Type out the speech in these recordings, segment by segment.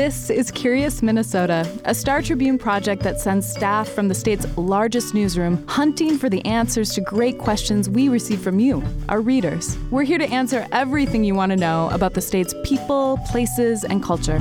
This is Curious Minnesota, a Star Tribune project that sends staff from the state's largest newsroom hunting for the answers to great questions we receive from you, our readers. We're here to answer everything you want to know about the state's people, places, and culture.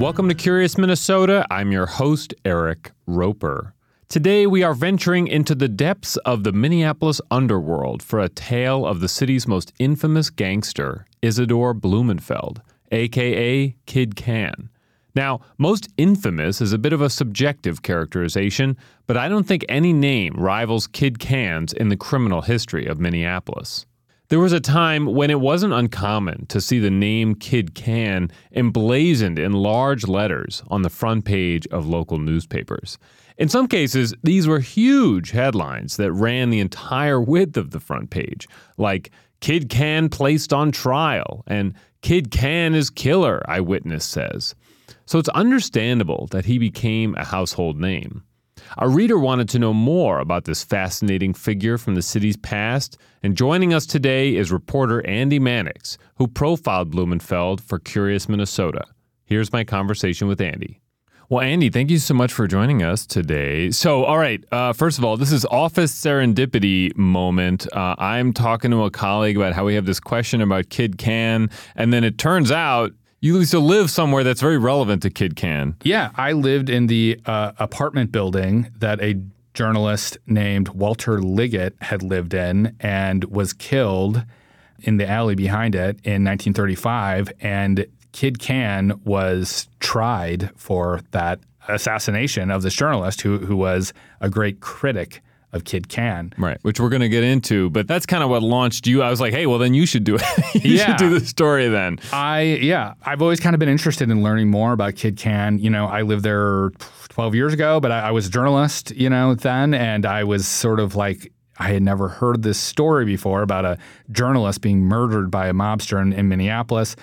Welcome to Curious Minnesota. I'm your host, Eric Roper. Today, we are venturing into the depths of the Minneapolis underworld for a tale of the city's most infamous gangster, Isadore Blumenfeld, aka Kid Cann. Now, most infamous is a bit of a subjective characterization, but I don't think any name rivals Kid Cann's in the criminal history of Minneapolis. There was a time when it wasn't uncommon to see the name Kid Cann emblazoned in large letters on the front page of local newspapers. In some cases, these were huge headlines that ran the entire width of the front page, like Kid Cann placed on trial and Kid Cann is killer, Eyewitness says. So it's understandable that he became a household name. Our reader wanted to know more about this fascinating figure from the city's past, and joining us today is reporter Andy Mannix, who profiled Blumenfeld for Curious Minnesota. Here's my conversation with Andy. Well, Andy, thank you so much for joining us today. So, all right, uh, first of all, this is office serendipity moment. Uh, I'm talking to a colleague about how we have this question about Kid Cann, and then it turns out you used to live somewhere that's very relevant to Kid Cann. Yeah, I lived in the uh, apartment building that a journalist named Walter Liggett had lived in and was killed in the alley behind it in 1935. And Kid Cann was tried for that assassination of this journalist who, who was a great critic of Kid Cann. Right, which we're going to get into, but that's kind of what launched you. I was like, hey, well, then you should do it. you Yeah. should do the story then. I yeah, I've always kind of been interested in learning more about Kid Cann. You know, I lived there 12 years ago, but I, I was a journalist, you know, then, and I was sort of like I had never heard this story before about a journalist being murdered by a mobster in, in Minneapolis.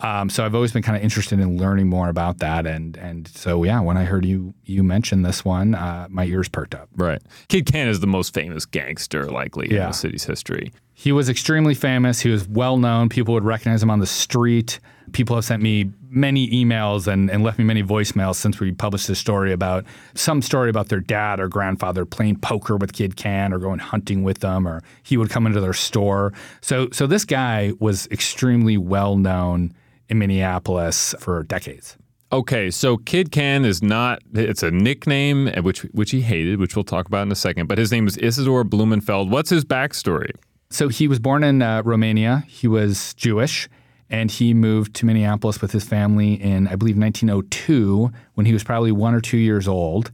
Um, so I've always been kind of interested in learning more about that, and and so yeah, when I heard you you mention this one, uh, my ears perked up. Right. Kid Cann is the most famous gangster, likely, in the city's history. He was extremely famous. He was well known. People would recognize him on the street. People have sent me many emails and, and left me many voicemails since we published this story about some story about their dad or grandfather playing poker with Kid Cann or going hunting with them, or he would come into their store. So, so this guy was extremely well known in Minneapolis for decades. Okay, so Kid Cann is not it's a nickname uh, which which he hated, which we'll talk about in a second, but his name is Isadore Blumenfeld. What's his backstory? So he was born in uh, Romania. He was Jewish, and he moved to Minneapolis with his family in, I believe, 1902, when he was probably one or two years old.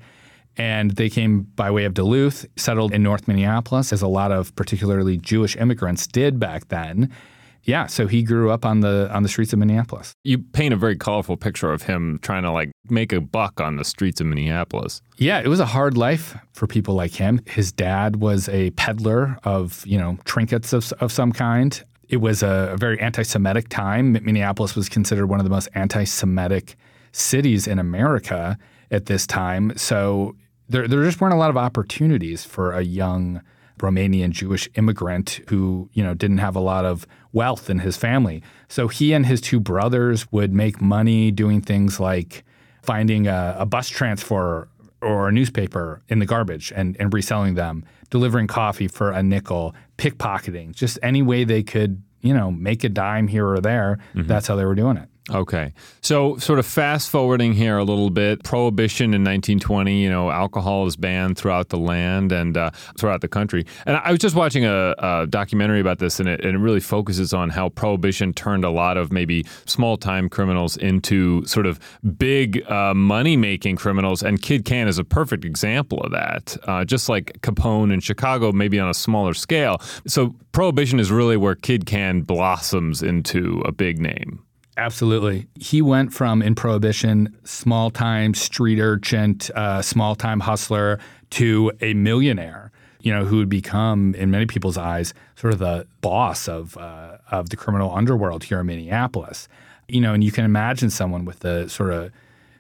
And they came by way of Duluth, settled in North Minneapolis, as a lot of particularly Jewish immigrants did back then. Yeah, so he grew up on the on the streets of Minneapolis. You paint a very colorful picture of him trying to like make a buck on the streets of Minneapolis. Yeah, it was a hard life for people like him. His dad was a peddler of, you know, trinkets of, of some kind. It was a, a very anti-Semitic time. Minneapolis was considered one of the most anti-Semitic cities in America at this time. So there, there just weren't a lot of opportunities for a young Romanian Jewish immigrant who, you know, didn't have a lot of wealth in his family. So he and his two brothers would make money doing things like finding a, a bus transfer or a newspaper in the garbage and, and reselling them, delivering coffee for a nickel, pickpocketing, just any way they could, you know, make a dime here or there. Mm-hmm. That's how they were doing it. Okay. So, sort of fast forwarding here a little bit, prohibition in 1920, you know, alcohol is banned throughout the land and uh, throughout the country. And I was just watching a, a documentary about this, and it, and it really focuses on how prohibition turned a lot of maybe small time criminals into sort of big uh, money making criminals. And Kid Cann is a perfect example of that, uh, just like Capone in Chicago, maybe on a smaller scale. So, prohibition is really where Kid Cann blossoms into a big name. Absolutely. He went from in Prohibition, small time street urchin, uh, small time hustler, to a millionaire, you know, who would become, in many people's eyes, sort of the boss of, uh, of the criminal underworld here in Minneapolis. You know, and you can imagine someone with the sort of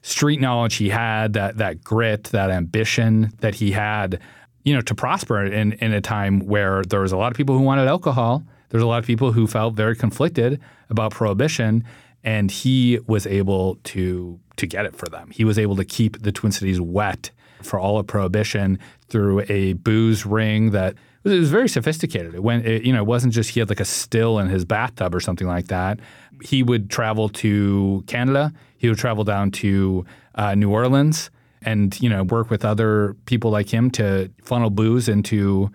street knowledge he had, that, that grit, that ambition that he had. you know, to prosper in, in a time where there was a lot of people who wanted alcohol. There's a lot of people who felt very conflicted about prohibition, and he was able to to get it for them. He was able to keep the Twin Cities wet for all of prohibition through a booze ring that it was very sophisticated. It went, it, you know, it wasn't just he had like a still in his bathtub or something like that. He would travel to Canada. He would travel down to uh, New Orleans and you know work with other people like him to funnel booze into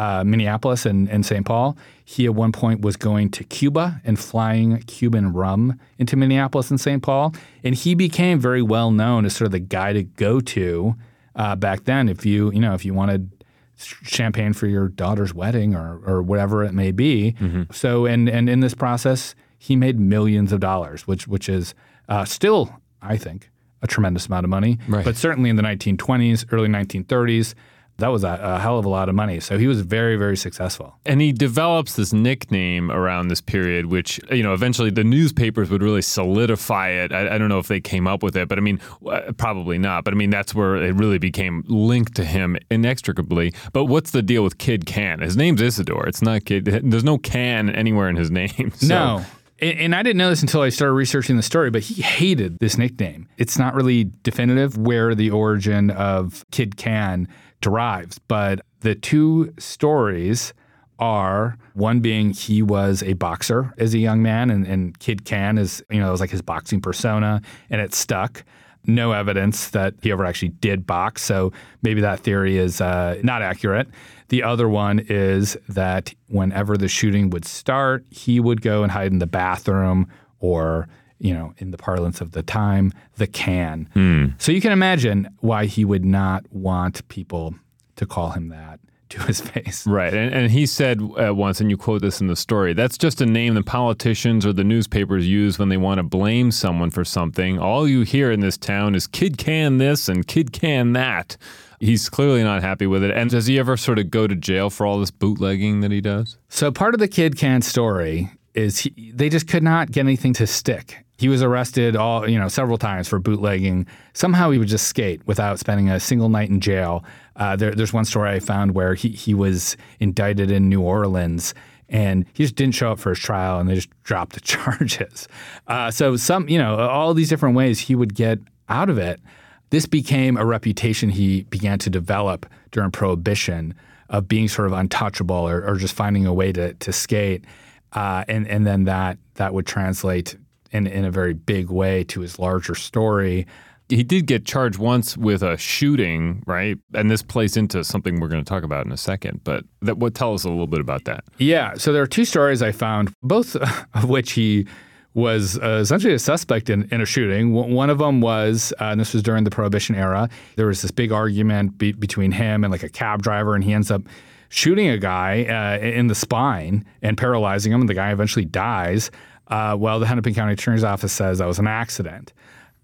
uh, Minneapolis and, and St. Paul. He at one point was going to Cuba and flying Cuban rum into Minneapolis and St. Paul, and he became very well known as sort of the guy to go to uh, back then. If you you know if you wanted champagne for your daughter's wedding or or whatever it may be. Mm-hmm. So and and in this process, he made millions of dollars, which which is uh, still, I think, a tremendous amount of money. Right. But certainly in the 1920s, early 1930s, that was a, a, hell of a lot of money. So he was very, very successful. And he develops this nickname around this period, which, you know, eventually the newspapers would really solidify it. I, I don't know if they came up with it, but I mean, uh, probably not. But I mean, that's where it really became linked to him inextricably. But what's the deal with Kid Cann? His name's Isadore. It's not Kid. There's no can anywhere in his name. So. No and I didn't know this until I started researching the story, but he hated this nickname. It's not really definitive where the origin of Kid Cann derives, but the two stories are one being he was a boxer as a young man, and, and Kid Cann is, you know, it was like his boxing persona, and it stuck no evidence that he ever actually did box. So maybe that theory is uh, not accurate. The other one is that whenever the shooting would start, he would go and hide in the bathroom or, you know, in the parlance of the time, the can. Hmm. So you can imagine why he would not want people to call him that to his face. Right. And, and he said uh, once, and you quote this in the story, that's just a name the politicians or the newspapers use when they want to blame someone for something. All you hear in this town is Kid Cann this and Kid Cann that. He's clearly not happy with it. And does he ever sort of go to jail for all this bootlegging that he does? So part of the Kid Cann story is he, they just could not get anything to stick. He was arrested all, you know, several times for bootlegging. Somehow he would just skate without spending a single night in jail. Uh, there, there's one story I found where he, he was indicted in New Orleans and he just didn't show up for his trial and they just dropped the charges. Uh, so some, you know, all these different ways he would get out of it. This became a reputation he began to develop during Prohibition of being sort of untouchable or, or just finding a way to, to skate. Uh, and, and then that, that would translate in, in a very big way to his larger story. He did get charged once with a shooting, right? And this plays into something we're going to talk about in a second. But that would tell us a little bit about that. Yeah. So there are two stories I found, both of which he was uh, essentially a suspect in, in a shooting. one of them was, uh, and this was during the Prohibition era, there was this big argument be- between him and like a cab driver, and he ends up shooting a guy uh, in the spine and paralyzing him, and the guy eventually dies. Uh, well, the Hennepin County Attorney's Office says that was an accident.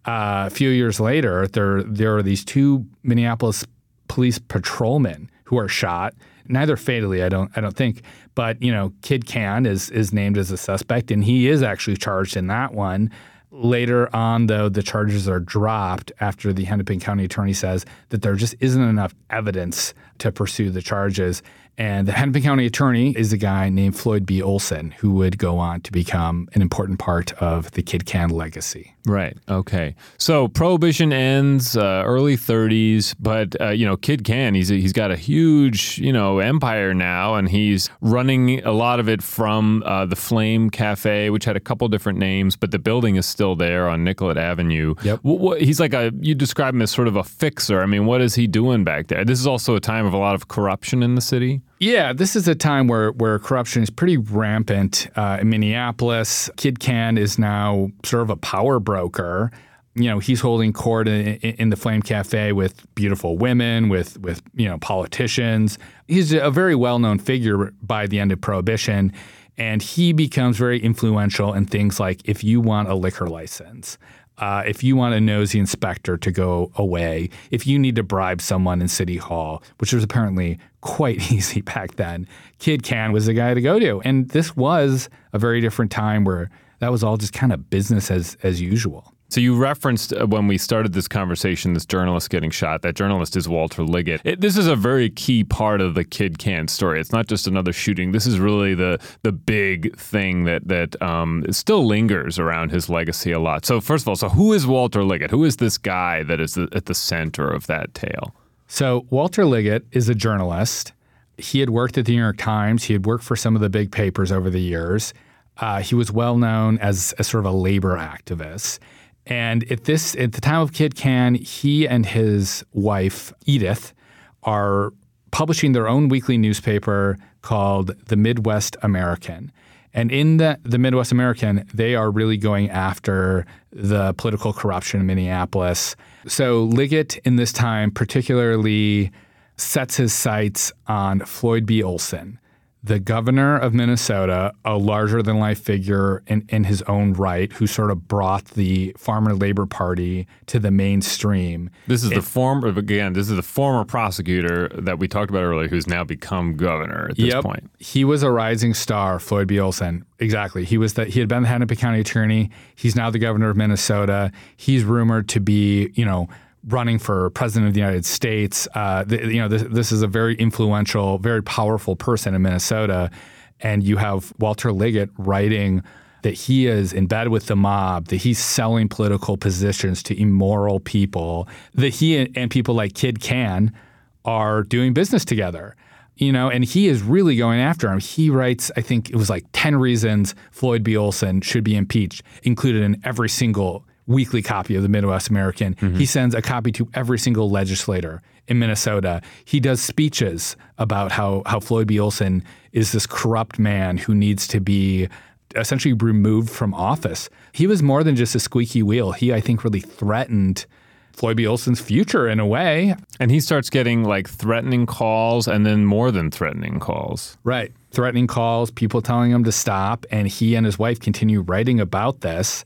Uh, a few years later, there there are these two Minneapolis police patrolmen who are shot. Neither fatally, I don't I don't think, but you know, Kid Cann is is named as a suspect, and he is actually charged in that one. Later on, though, the charges are dropped after the Hennepin County attorney says that there just isn't enough evidence to pursue the charges. And the Hennepin County attorney is a guy named Floyd B. Olson, who would go on to become an important part of the Kid Cann legacy. Right. Okay. So prohibition ends uh, early 30s, but uh, you know, Kid Cann he's he's got a huge you know empire now, and he's running a lot of it from uh, the Flame Cafe, which had a couple different names, but the building is still there on Nicollet Avenue. Yep. What, what, he's like a you describe him as sort of a fixer. I mean, what is he doing back there? This is also a time of a lot of corruption in the city. Yeah, this is a time where, where corruption is pretty rampant uh, in Minneapolis. Kid Cann is now sort of a power broker. You know, he's holding court in, in, the Flame Cafe with beautiful women, with with you know politicians. He's a very well known figure by the end of Prohibition, and he becomes very influential in things like if you want a liquor license, uh, if you want a nosy inspector to go away, if you need to bribe someone in City Hall, which was apparently quite easy back then, Kid Cann was the guy to go to. And this was a very different time where that was all just kind of business as as usual. So you referenced uh, when we started this conversation, this journalist getting shot. That journalist is Walter Liggett. It, this is a very key part of the Kid Cann story. It's not just another shooting. This is really the the big thing that that um, still lingers around his legacy a lot. So first of all, so who is Walter Liggett? Who is this guy that is the, at the center of that tale? So Walter Liggett is a journalist. He had worked at the New York Times. He had worked for some of the big papers over the years. Uh, he was well known as, as sort of a labor activist. And at this, at the time of Kid Cann, he and his wife Edith are publishing their own weekly newspaper called the Midwest American. And in the, the Midwest American, they are really going after the political corruption in Minneapolis. So Liggett, in this time, particularly sets his sights on Floyd B. Olson, the governor of Minnesota, a larger than life figure in, in his own right, who sort of brought the Farmer Labor Party to the mainstream. This is it, the former, again, this is the former prosecutor that we talked about earlier who's now become governor at this yep, point. He was a rising star, Floyd B. Olson. Exactly. He was that he had been the Hennepin County attorney. He's now the governor of Minnesota. He's rumored to be, you know, running for president of the United States. Uh, the, you know, this, this, is a very influential, very powerful person in Minnesota, and you have Walter Liggett writing that he is in bed with the mob, that he's selling political positions to immoral people, that he and people like Kid Cann are doing business together. You know, and he is really going after him. He writes, I think it was like 10 reasons Floyd B. Olson should be impeached, included in every single weekly copy of the Midwest American. Mm-hmm. He sends a copy to every single legislator in Minnesota. He does speeches about how, how Floyd B. Olson is this corrupt man who needs to be essentially removed from office. He was more than just a squeaky wheel. He, I think, really threatened Floyd B. Olson's future in a way. And he starts getting like threatening calls and then more than threatening calls. Right. Threatening calls, people telling him to stop. And he and his wife continue writing about this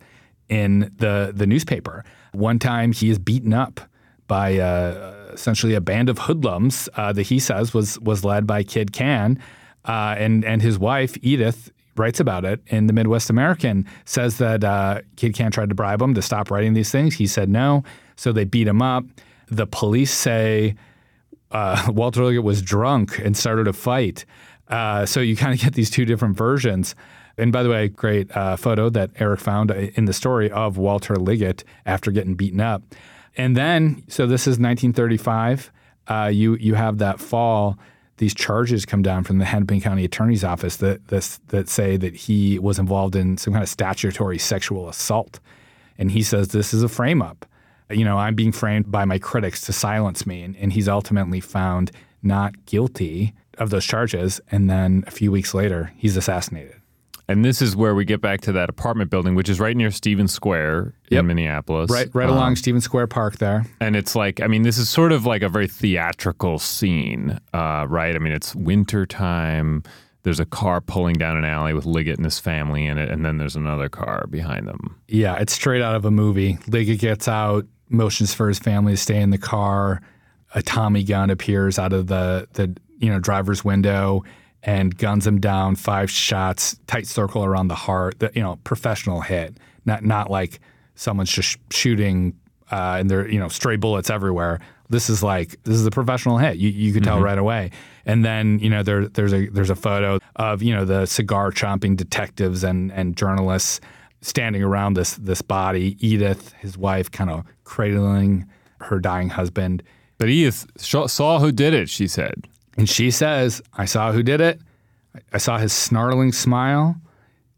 in the the newspaper. One time, he is beaten up by uh, essentially a band of hoodlums uh, that he says was was led by Kid Cann, uh, and and his wife Edith writes about it in the Midwest American. Says that uh, Kid Cann tried to bribe him to stop writing these things. He said no, so they beat him up. The police say uh, Walter Liggett was drunk and started a fight. Uh, so you kind of get these two different versions. And by the way, great uh, photo that Eric found in the story of Walter Liggett after getting beaten up. And then, so this is 1935. Uh, you you have that fall. These charges come down from the Hennepin County Attorney's Office that this, that say that he was involved in some kind of statutory sexual assault, and he says this is a frame up. You know, I'm being framed by my critics to silence me, and, and he's ultimately found not guilty of those charges. And then a few weeks later, he's assassinated. And this is where we get back to that apartment building, which is right near Stevens Square yep. in Minneapolis. Right, right um, along Stevens Square Park there. And it's like, I mean, this is sort of like a very theatrical scene, uh, right? I mean, it's winter time. There's a car pulling down an alley with Liggett and his family in it, and then there's another car behind them. Yeah, it's straight out of a movie. Liggett gets out, motions for his family to stay in the car. A Tommy gun appears out of the the you know driver's window and guns him down five shots, tight circle around the heart. The, you know, professional hit, not not like someone's just shooting uh, and there you know stray bullets everywhere. This is like this is a professional hit. You you could tell mm-hmm. right away. And then you know there there's a there's a photo of you know the cigar chomping detectives and and journalists standing around this this body. Edith, his wife, kind of cradling her dying husband. But Edith saw who did it. She said. And she says, I saw who did it. I saw his snarling smile.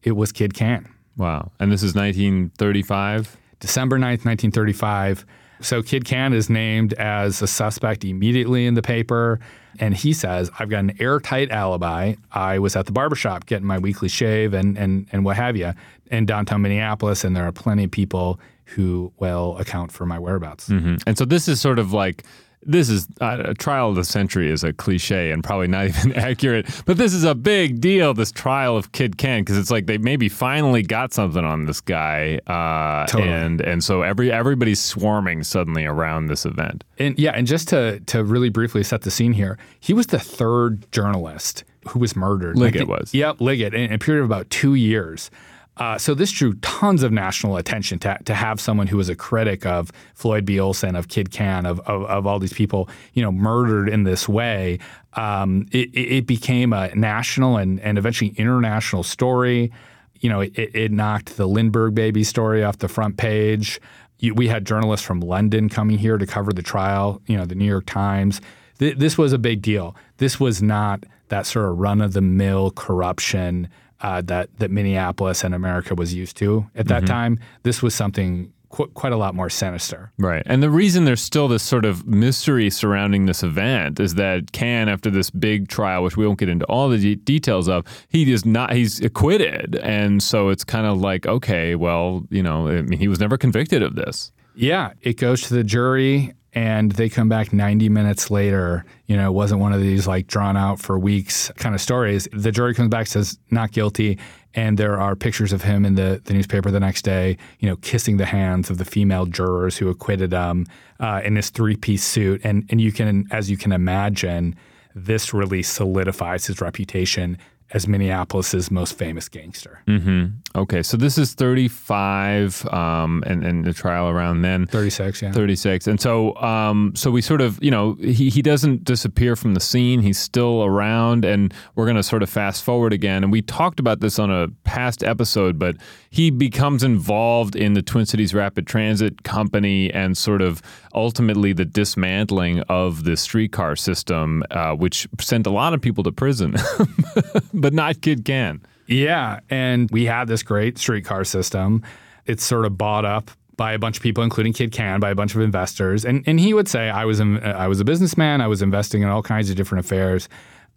It was Kid Cann. Wow. And this is 1935? December 9th, 1935. So Kid Cann is named as a suspect immediately in the paper. And he says, I've got an airtight alibi. I was at the barbershop getting my weekly shave and, and, and what have you in downtown Minneapolis. And there are plenty of people who will account for my whereabouts. Mm-hmm. And so this is sort of like this is uh, a trial of the century is a cliche and probably not even accurate, but this is a big deal. This trial of Kid Cann because it's like they maybe finally got something on this guy, uh, totally. and and so every everybody's swarming suddenly around this event. And yeah, and just to to really briefly set the scene here, he was the third journalist who was murdered. Liggett like, was. Yep, Liggett in a period of about two years. Uh, so this drew tons of national attention to, to have someone who was a critic of Floyd B. Olson, of Kid Cann, of, of, of all these people, you know, murdered in this way. Um, it, it, became a national and, and eventually international story. You know, it, it knocked the Lindbergh baby story off the front page. We had journalists from London coming here to cover the trial. You know, the New York Times. Th- this was a big deal. This was not that sort of run of the mill corruption uh, that that Minneapolis and America was used to at that mm-hmm. time. This was something qu- quite a lot more sinister. Right, and the reason there's still this sort of mystery surrounding this event is that Cann, after this big trial, which we won't get into all the de- details of, he is not he's acquitted, and so it's kind of like okay, well, you know, I mean, he was never convicted of this. Yeah, it goes to the jury and they come back 90 minutes later. You know, it wasn't one of these like drawn out for weeks kind of stories. The jury comes back, says not guilty, and there are pictures of him in the, the newspaper the next day, you know, kissing the hands of the female jurors who acquitted him uh, in this three piece suit. And, and you can, as you can imagine, this really solidifies his reputation as Minneapolis's most famous gangster. Mm-hmm. Okay, so this is 35, um, and and the trial around then 36, yeah, 36, and so um, so we sort of you know he he doesn't disappear from the scene. He's still around, and we're going to sort of fast forward again. And we talked about this on a past episode, but he becomes involved in the Twin Cities Rapid Transit Company and sort of ultimately the dismantling of the streetcar system, uh, which sent a lot of people to prison, but not Kid Cann. Yeah. And we had this great streetcar system. It's sort of bought up by a bunch of people, including Kid Cann, by a bunch of investors. And and he would say, I was in, I was a businessman. I was investing in all kinds of different affairs.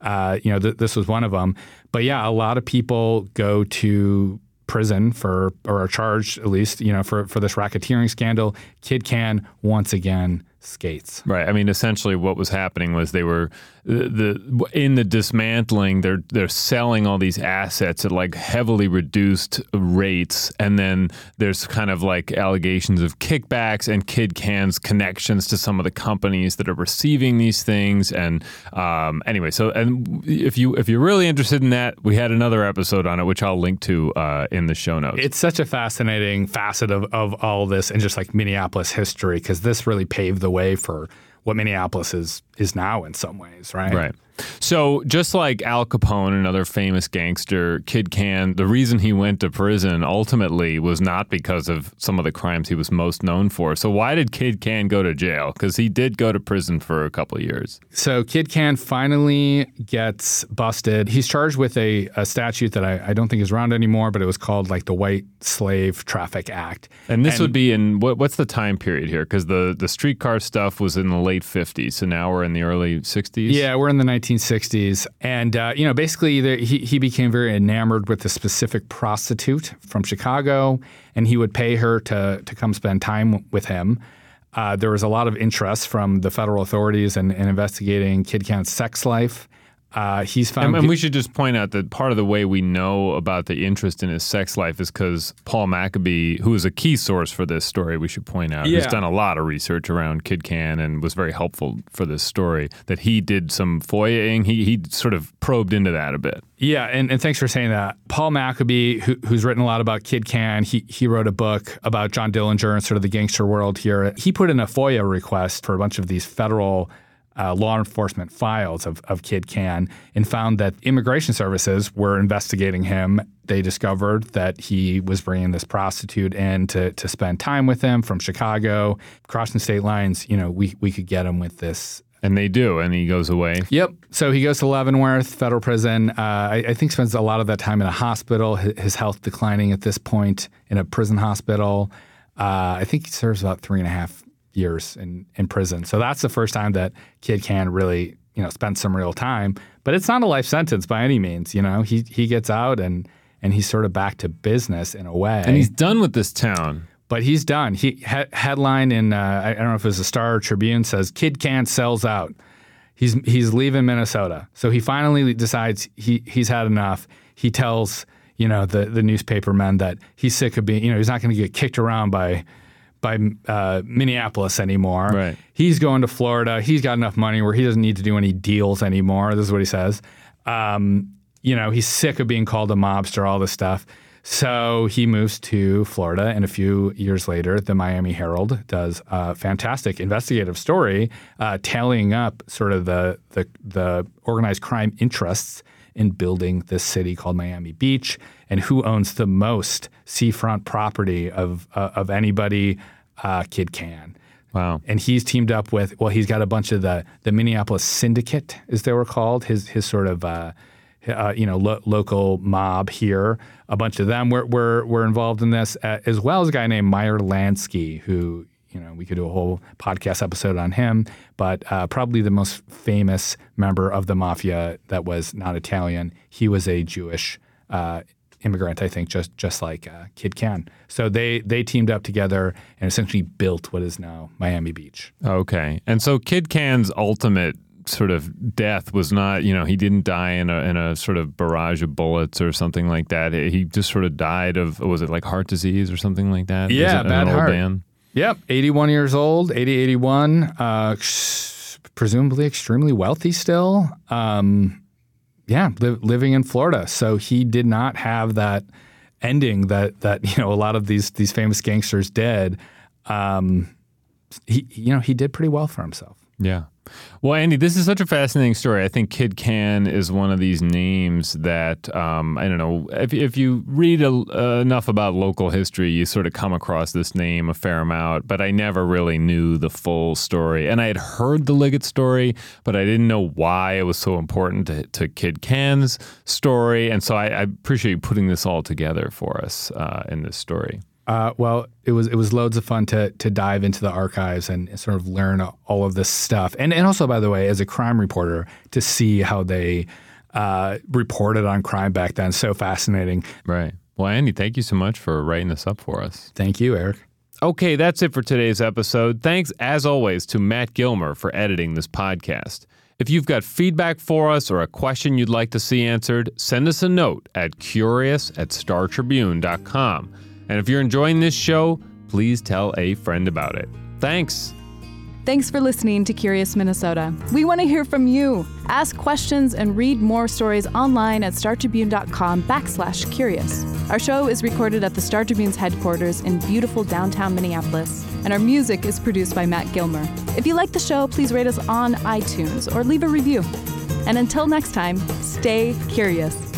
Uh, you know, th- this was one of them. But yeah, a lot of people go to prison for or are charged at least, you know, for for this racketeering scandal. Kid Cann once again skates. Right. I mean, essentially, what was happening was they were the, in the dismantling. They're they're selling all these assets at like heavily reduced rates, and then there's kind of like allegations of kickbacks and Kid Cann's connections to some of the companies that are receiving these things. And um, anyway, so and if you if you're really interested in that, we had another episode on it, which I'll link to uh, in the show notes. It's such a fascinating facet of of all this and just like Minneapolis history because this really paved the way for what Minneapolis is is now in some ways, right? Right. So, just like Al Capone, another famous gangster, Kid Cann, the reason he went to prison ultimately was not because of some of the crimes he was most known for. So, why did Kid Cann go to jail? Because he did go to prison for a couple of years. So, Kid Cann finally gets busted. He's charged with a, a statute that I, I, don't think is around anymore, but it was called like the White Slave Traffic Act. And this and, would be in what, what's the time period here? Because the, the streetcar stuff was in the late 50s. So now we're in the early 60s? Yeah, we're in the 1960s. And, uh, you know, basically the, he, he became very enamored with a specific prostitute from Chicago, and he would pay her to, to come spend time with him. Uh, there was a lot of interest from the federal authorities in, in investigating Kid Cann's sex life. Uh, he's found. And, and, we should just point out that part of the way we know about the interest in his sex life is because Paul Maccabee, who is a key source for this story, we should point out, yeah. has done a lot of research around Kid Cann and was very helpful for this story. That he did some FOIAing. He he sort of probed into that a bit. Yeah, and, and thanks for saying that. Paul Maccabee, who, who's written a lot about Kid Cann, he he wrote a book about John Dillinger and sort of the gangster world here. He put in a FOIA request for a bunch of these federal uh, law enforcement files of, of Kid Cann and found that immigration services were investigating him. They discovered that he was bringing this prostitute in to, to spend time with him from Chicago, crossing state lines. You know, we, we could get him with this and they do, and he goes away. Yep. So he goes to Leavenworth Federal Prison. Uh, I, I, think spends a lot of that time in a hospital. His, his health declining at this point in a prison hospital. Uh, I think he serves about three and a half years in, in prison. So that's the first time that Kid Cann really, you know, spend some real time. But it's not a life sentence by any means. You know, he he gets out and and he's sort of back to business in a way. And he's done with this town. But he's done. He he headline in uh, I don't know if it was a Star Tribune says Kid Cann sells out. He's he's leaving Minnesota. So he finally decides he he's had enough. He tells you know the the newspaper men that he's sick of being you know he's not going to get kicked around by by uh, Minneapolis anymore. Right. He's going to Florida. He's got enough money where he doesn't need to do any deals anymore. This is what he says. Um, you know, he's sick of being called a mobster, all this stuff. So he moves to Florida, and a few years later, the Miami Herald does a fantastic investigative story uh, tallying up sort of the, the, the organized crime interests in building this city called Miami Beach and who owns the most seafront property of, uh, of anybody, uh, Kid Cann. Wow. And he's teamed up with, well, he's got a bunch of the, the Minneapolis Syndicate, as they were called, his, his sort of uh, uh, you know, lo- local mob here. A bunch of them were, were, were involved in this, uh, as well as a guy named Meyer Lansky, who, you know, we could do a whole podcast episode on him, but uh, probably the most famous member of the mafia that was not Italian. He was a Jewish uh, immigrant, I think, just just like uh, Kid Cann. So they they teamed up together and essentially built what is now Miami Beach. Okay. And so Kid Cann's ultimate sort of death was not, you know, he didn't die in a in a sort of barrage of bullets or something like that. He just sort of died of was it like heart disease or something like that? Yeah, it bad heart. man? Yep, 81 years old, 80, 81, uh, presumably extremely wealthy still. Um, yeah, li- living in Florida. So he did not have that ending that that you know a lot of these these famous gangsters did. Um, he you know he did pretty well for himself. Yeah. Well, Andy, this is such a fascinating story. I think Kid Cann is one of these names that um, I don't know if if you read a, uh, enough about local history, you sort of come across this name a fair amount. But I never really knew the full story, and I had heard the Liggett story, but I didn't know why it was so important to, to Kid Cann's story. And so I, I appreciate you putting this all together for us uh, in this story. Uh, well, it was it was loads of fun to to dive into the archives and sort of learn all of this stuff, and and also by the way, as a crime reporter, to see how they uh, reported on crime back then. So fascinating. Right. Well, Andy, thank you so much for writing this up for us. Thank you, Eric. Okay, that's it for today's episode. Thanks, as always, to Matt Gilmer for editing this podcast. If you've got feedback for us or a question you'd like to see answered, send us a note at curious at startribune.com. And if you're enjoying this show, please tell a friend about it. Thanks. Thanks for listening to Curious Minnesota. We want to hear from you. Ask questions and read more stories online at startribune.com backslash curious. Our show is recorded at the Star Tribune's headquarters in beautiful downtown Minneapolis, and our music is produced by Matt Gilmer. If you like the show, please rate us on iTunes or leave a review. And until next time, stay curious.